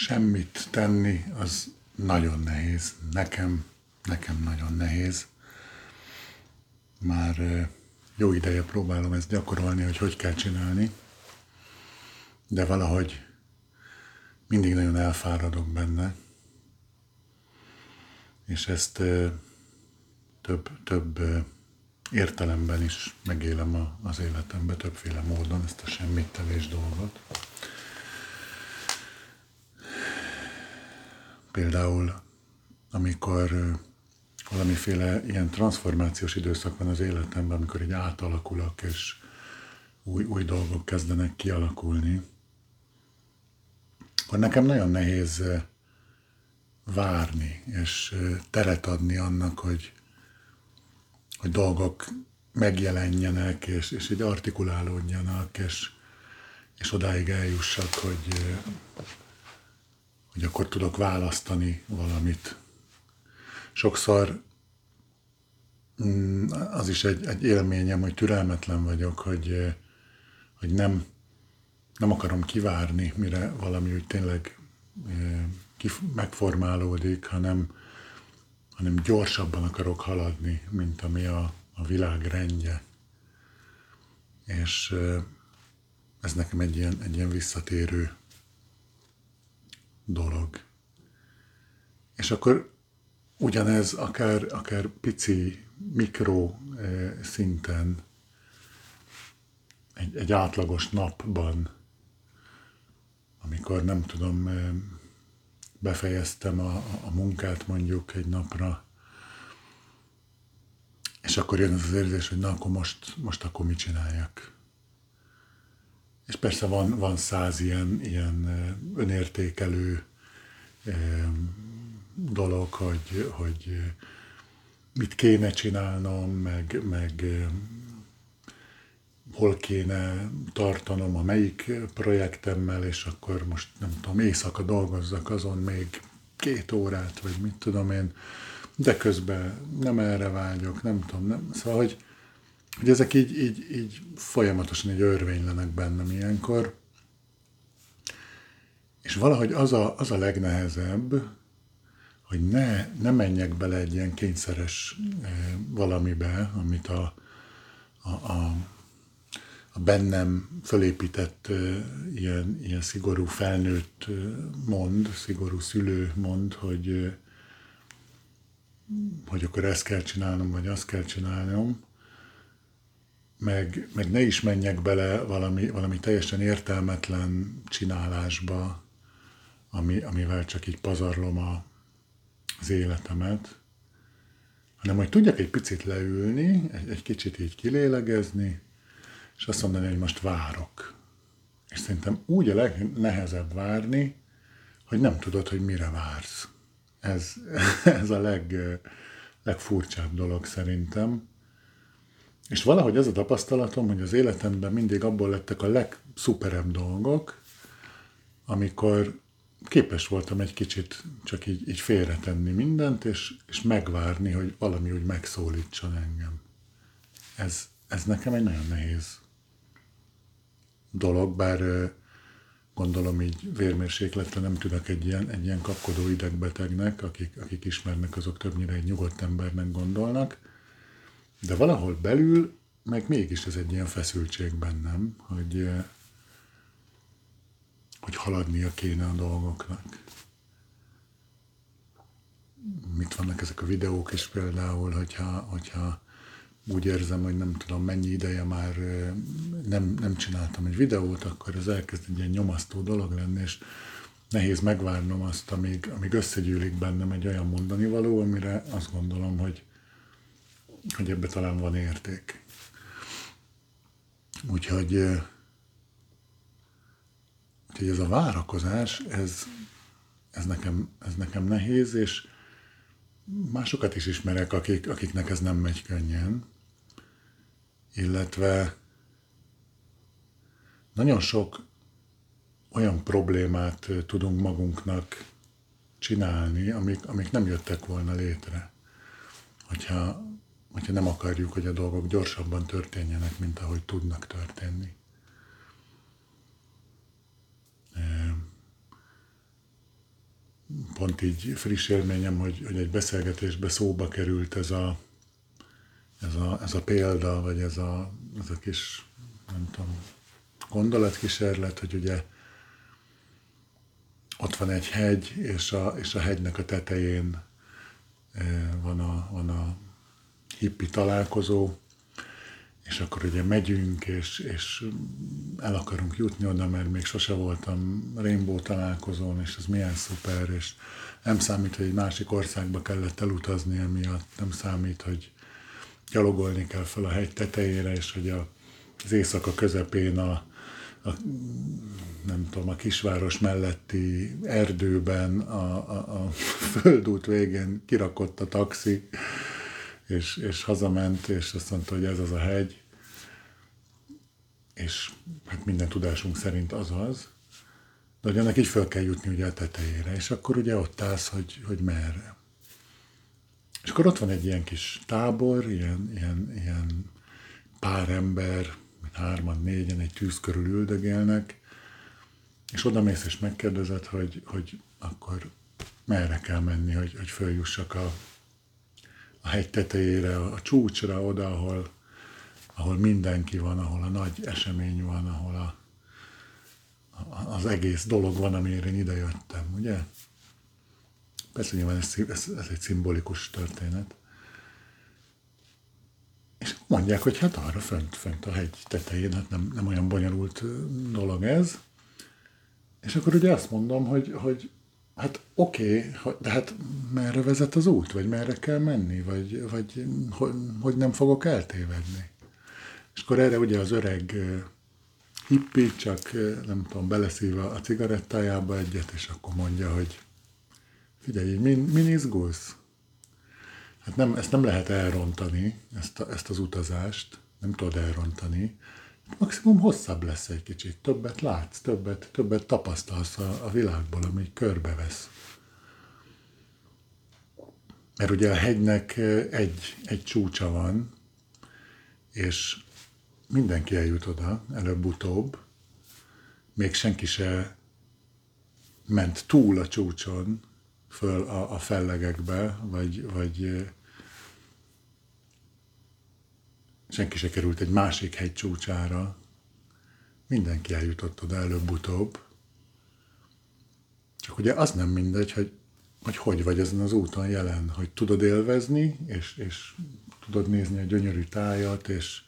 semmit tenni, az nagyon nehéz. Nekem, nekem nagyon nehéz. Már jó ideje próbálom ezt gyakorolni, hogy hogy kell csinálni, de valahogy mindig nagyon elfáradok benne, és ezt több, több értelemben is megélem az életemben, többféle módon ezt a semmittelés dolgot. Például, amikor valamiféle ilyen transformációs időszak van az életemben, amikor egy átalakulok, és új, új dolgok kezdenek kialakulni, akkor nekem nagyon nehéz várni, és teret adni annak, hogy, hogy dolgok megjelenjenek, és, és így artikulálódjanak, és, és odáig eljussak, hogy, hogy akkor tudok választani valamit. Sokszor mm, az is egy, egy élményem, hogy türelmetlen vagyok, hogy, hogy nem, nem akarom kivárni, mire valami úgy tényleg megformálódik, hanem, hanem gyorsabban akarok haladni, mint ami a, a világ rendje. És ez nekem egy ilyen, egy ilyen visszatérő dolog. És akkor ugyanez akár, akár pici, mikro szinten, egy, egy átlagos napban, amikor nem tudom, befejeztem a, a munkát mondjuk egy napra, és akkor jön az az érzés, hogy na akkor most, most akkor mit csináljak. És persze van, van száz ilyen, ilyen önértékelő dolog, hogy, hogy mit kéne csinálnom, meg, meg hol kéne tartanom a melyik projektemmel, és akkor most nem tudom, éjszaka dolgozzak azon még két órát, vagy mit tudom én, de közben nem erre vágyok, nem tudom, nem. Szóval, hogy, hogy ezek így, így, így folyamatosan egy örvénylenek bennem ilyenkor, és valahogy az a, az a legnehezebb, hogy ne, ne menjek bele egy ilyen kényszeres eh, valamibe, amit a, a, a a bennem fölépített ilyen, ilyen szigorú felnőtt mond, szigorú szülő mond, hogy, hogy akkor ezt kell csinálnom, vagy azt kell csinálnom, meg, meg ne is menjek bele valami, valami teljesen értelmetlen csinálásba, ami, amivel csak így pazarlom a, az életemet, hanem hogy tudjak egy picit leülni, egy, egy kicsit így kilélegezni, és azt mondani, hogy most várok. És szerintem úgy a legnehezebb várni, hogy nem tudod, hogy mire vársz. Ez, ez a leg, legfurcsább dolog szerintem. És valahogy az a tapasztalatom, hogy az életemben mindig abból lettek a legszuperebb dolgok, amikor képes voltam egy kicsit csak így, így félretenni mindent, és, és megvárni, hogy valami úgy megszólítson engem. Ez, ez nekem egy nagyon nehéz dolog, bár gondolom így vérmérsékletre nem tudok egy ilyen, egy ilyen kapkodó idegbetegnek, akik, akik ismernek, azok többnyire egy nyugodt embernek gondolnak, de valahol belül meg mégis ez egy ilyen feszültség bennem, hogy, hogy haladnia kéne a dolgoknak. Mit vannak ezek a videók is például, hogyha, hogyha úgy érzem, hogy nem tudom mennyi ideje már nem, nem csináltam egy videót, akkor ez elkezd egy ilyen nyomasztó dolog lenni, és nehéz megvárnom azt, amíg, amíg összegyűlik bennem egy olyan mondani való, amire azt gondolom, hogy, hogy ebbe talán van érték. Úgyhogy, úgyhogy ez a várakozás, ez, ez, nekem, ez nekem nehéz, és másokat is ismerek, akik, akiknek ez nem megy könnyen illetve nagyon sok olyan problémát tudunk magunknak csinálni, amik, amik nem jöttek volna létre, hogyha, hogyha nem akarjuk, hogy a dolgok gyorsabban történjenek, mint ahogy tudnak történni. pont így friss élményem, hogy, hogy egy beszélgetésbe szóba került ez a, ez a, ez a példa, vagy ez a, ez a kis, nem tudom, gondolatkísérlet, hogy ugye ott van egy hegy, és a, és a hegynek a tetején van a, van a hippi találkozó, és akkor ugye megyünk, és, és el akarunk jutni oda, mert még sose voltam Rainbow találkozón, és ez milyen szuper, és nem számít, hogy egy másik országba kellett elutazni emiatt, nem számít, hogy gyalogolni kell fel a hegy tetejére, és hogy a, az éjszaka közepén a, a, nem tudom, a kisváros melletti erdőben, a, a, a földút végén kirakott a taxi, és, és hazament, és azt mondta, hogy ez az a hegy, és hát minden tudásunk szerint az az, de hogy ennek így fel kell jutni ugye a tetejére, és akkor ugye ott állsz, hogy, hogy merre. És akkor ott van egy ilyen kis tábor, ilyen, ilyen, ilyen pár ember, hárman, négyen egy tűz körül üldögélnek, és oda mész és megkérdezed, hogy, hogy akkor merre kell menni, hogy, hogy följussak a, a hegy tetejére, a csúcsra, oda, ahol, ahol mindenki van, ahol a nagy esemény van, ahol a, az egész dolog van, amire én idejöttem, ugye? Persze nyilván ez, ez, ez egy szimbolikus történet. És mondják, hogy hát arra fönt, fönt a hegy tetején, hát nem, nem olyan bonyolult dolog ez. És akkor ugye azt mondom, hogy, hogy hát oké, okay, de hát merre vezet az út, vagy merre kell menni, vagy, vagy hogy, hogy nem fogok eltévedni. És akkor erre ugye az öreg hippi csak, nem tudom, beleszív a cigarettájába egyet, és akkor mondja, hogy figyelj, min, min izgulsz? Hát nem, ezt nem lehet elrontani, ezt, a, ezt az utazást, nem tudod elrontani. Maximum hosszabb lesz egy kicsit, többet látsz, többet, többet tapasztalsz a, a világból, ami körbevesz. Mert ugye a hegynek egy, egy csúcsa van, és mindenki eljut oda, előbb-utóbb. Még senki se ment túl a csúcson, föl a, a fellegekbe, vagy, vagy senki se került egy másik hegy csúcsára. Mindenki eljutott oda előbb-utóbb. Csak ugye az nem mindegy, hogy hogy hogy vagy ezen az úton jelen, hogy tudod élvezni, és, és tudod nézni a gyönyörű tájat, és,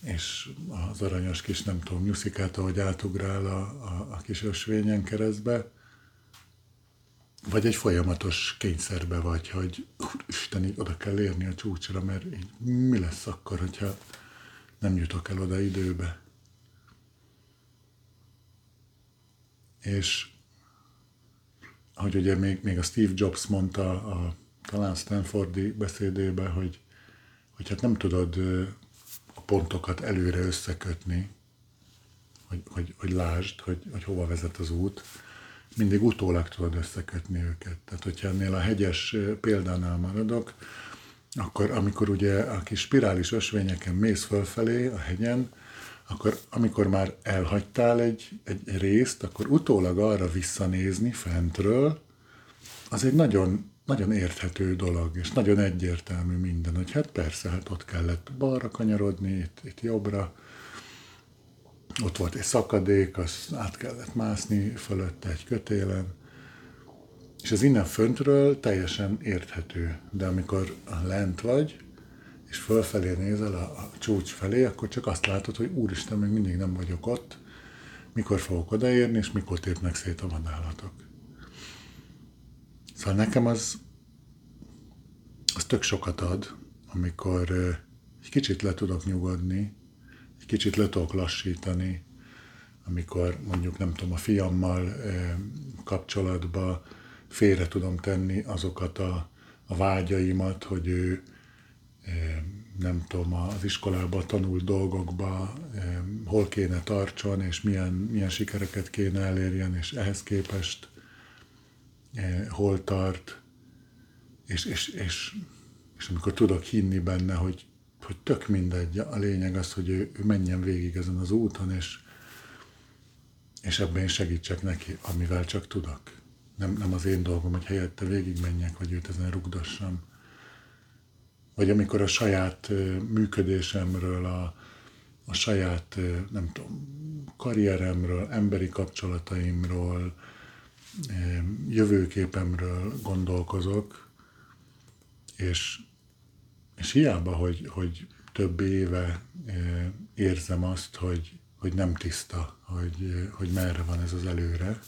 és az aranyos kis, nem tudom, nyuszikát, ahogy átugrál a, a, a kis ösvényen keresztbe, vagy egy folyamatos kényszerbe vagy, hogy Isten, így oda kell érni a csúcsra, mert így mi lesz akkor, hogyha nem jutok el oda időbe. És ahogy ugye még, még a Steve Jobs mondta a talán Stanfordi beszédébe, hogy, hogy hát nem tudod a pontokat előre összekötni, hogy, hogy, hogy lásd, hogy, hogy hova vezet az út, mindig utólag tudod összekötni őket. Tehát, hogyha ennél a hegyes példánál maradok, akkor amikor ugye a kis spirális ösvényeken mész fölfelé a hegyen, akkor amikor már elhagytál egy, egy részt, akkor utólag arra visszanézni fentről, az egy nagyon, nagyon érthető dolog, és nagyon egyértelmű minden, hogy hát persze, hát ott kellett balra kanyarodni, itt, itt jobbra, ott volt egy szakadék, az át kellett mászni fölötte egy kötélen, és az innen föntről teljesen érthető, de amikor lent vagy, és fölfelé nézel a, a csúcs felé, akkor csak azt látod, hogy úristen, még mindig nem vagyok ott, mikor fogok odaérni, és mikor tépnek szét a vadállatok. Szóval nekem az, az tök sokat ad, amikor egy kicsit le tudok nyugodni, egy kicsit le tudok lassítani, amikor mondjuk nem tudom, a fiammal kapcsolatba félre tudom tenni azokat a, a vágyaimat, hogy ő nem tudom, az iskolában tanult dolgokba hol kéne tartson, és milyen, milyen sikereket kéne elérjen, és ehhez képest hol tart, és, és, és, és amikor tudok hinni benne, hogy hogy tök mindegy, a lényeg az, hogy ő, ő menjen végig ezen az úton, és, és ebben én segítsek neki, amivel csak tudok. nem, nem az én dolgom, hogy helyette végigmenjek, vagy őt ezen rugdossam. Vagy amikor a saját működésemről, a, a saját, nem tudom, karrieremről, emberi kapcsolataimról, jövőképemről gondolkozok, és, és hiába, hogy, hogy több éve érzem azt, hogy, hogy nem tiszta, hogy, hogy merre van ez az előre,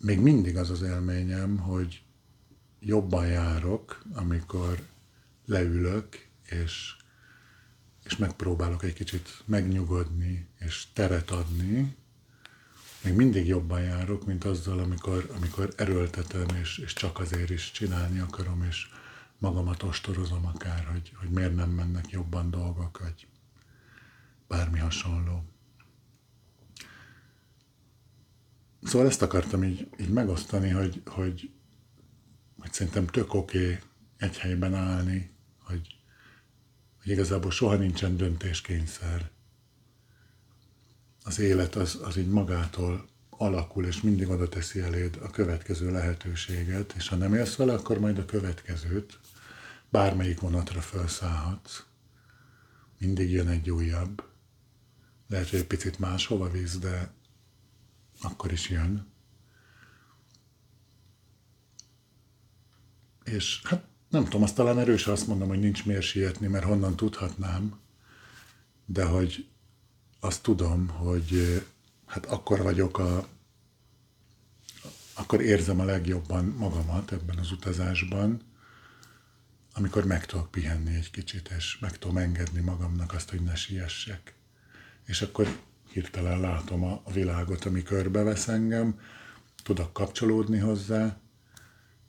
még mindig az az élményem, hogy jobban járok, amikor leülök, és, és megpróbálok egy kicsit megnyugodni, és teret adni, még mindig jobban járok, mint azzal, amikor, amikor erőltetem, és, és csak azért is csinálni akarom, és magamat ostorozom akár, hogy, hogy miért nem mennek jobban dolgok, vagy bármi hasonló. Szóval ezt akartam így, így megosztani, hogy, hogy, hogy szerintem tök oké okay egy helyben állni, hogy, hogy igazából soha nincsen döntéskényszer. Az élet az, az így magától alakul, és mindig oda teszi eléd a következő lehetőséget, és ha nem élsz vele, akkor majd a következőt, bármelyik vonatra felszállhatsz. Mindig jön egy újabb. Lehet, hogy egy picit máshova visz, de akkor is jön. És hát nem tudom, azt talán erős azt mondom, hogy nincs miért sietni, mert honnan tudhatnám, de hogy azt tudom, hogy hát akkor vagyok a, akkor érzem a legjobban magamat ebben az utazásban, amikor meg tudok pihenni egy kicsit, és meg tudom engedni magamnak azt, hogy ne siessek. És akkor hirtelen látom a, világot, ami körbevesz engem, tudok kapcsolódni hozzá,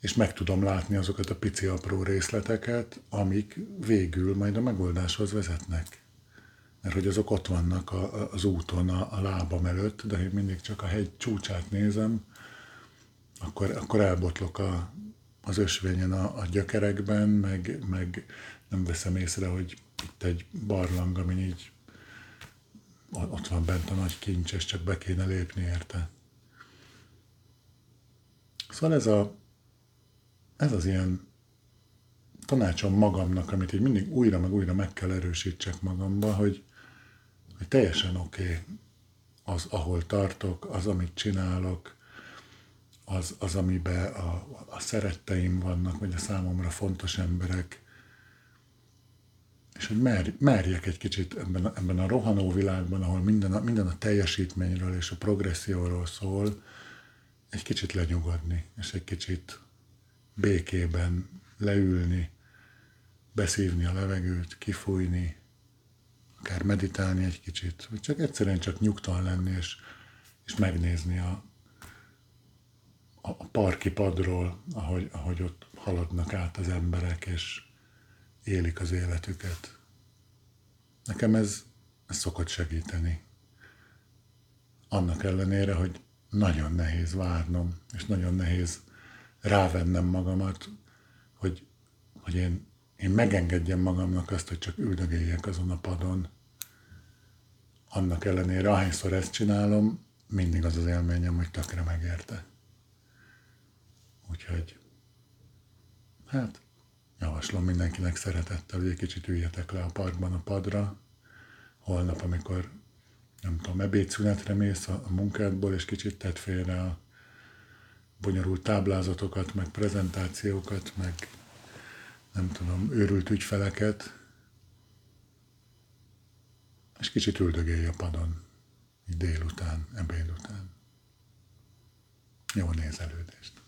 és meg tudom látni azokat a pici apró részleteket, amik végül majd a megoldáshoz vezetnek. Mert hogy azok ott vannak a, az úton, a, a lábam előtt, de én mindig csak a hegy csúcsát nézem, akkor, akkor elbotlok a, az ösvényen a, a gyökerekben, meg, meg nem veszem észre, hogy itt egy barlang, ami így ott van bent a nagy kincs, és csak be kéne lépni érte. Szóval ez, a, ez az ilyen tanácsom magamnak, amit így mindig újra meg újra meg kell erősítsek magamba, hogy, hogy teljesen oké okay az, ahol tartok, az, amit csinálok, az, az amiben a, a szeretteim vannak, vagy a számomra fontos emberek, és hogy mer, merjek egy kicsit ebben ebben a rohanó világban, ahol minden a, minden a teljesítményről és a progresszióról szól, egy kicsit lenyugodni, és egy kicsit békében leülni, beszívni a levegőt, kifújni, akár meditálni egy kicsit, vagy csak egyszerűen csak nyugtalan lenni, és, és megnézni a, a, parki padról, ahogy, ahogy ott haladnak át az emberek, és élik az életüket. Nekem ez, ez szokott segíteni. Annak ellenére, hogy nagyon nehéz várnom, és nagyon nehéz rávennem magamat, hogy, hogy én, én megengedjem magamnak azt, hogy csak üldögéljek azon a padon. Annak ellenére, ahányszor ezt csinálom, mindig az az élményem, hogy tökre megérte. Úgyhogy, hát, Javaslom mindenkinek szeretettel, hogy egy kicsit üljetek le a parkban a padra. Holnap, amikor nem tudom, ebédszünetre mész a, munkádból, és kicsit tett félre a bonyolult táblázatokat, meg prezentációkat, meg nem tudom, őrült ügyfeleket, és kicsit üldögélj a padon, így délután, ebéd után. Jó nézelődést!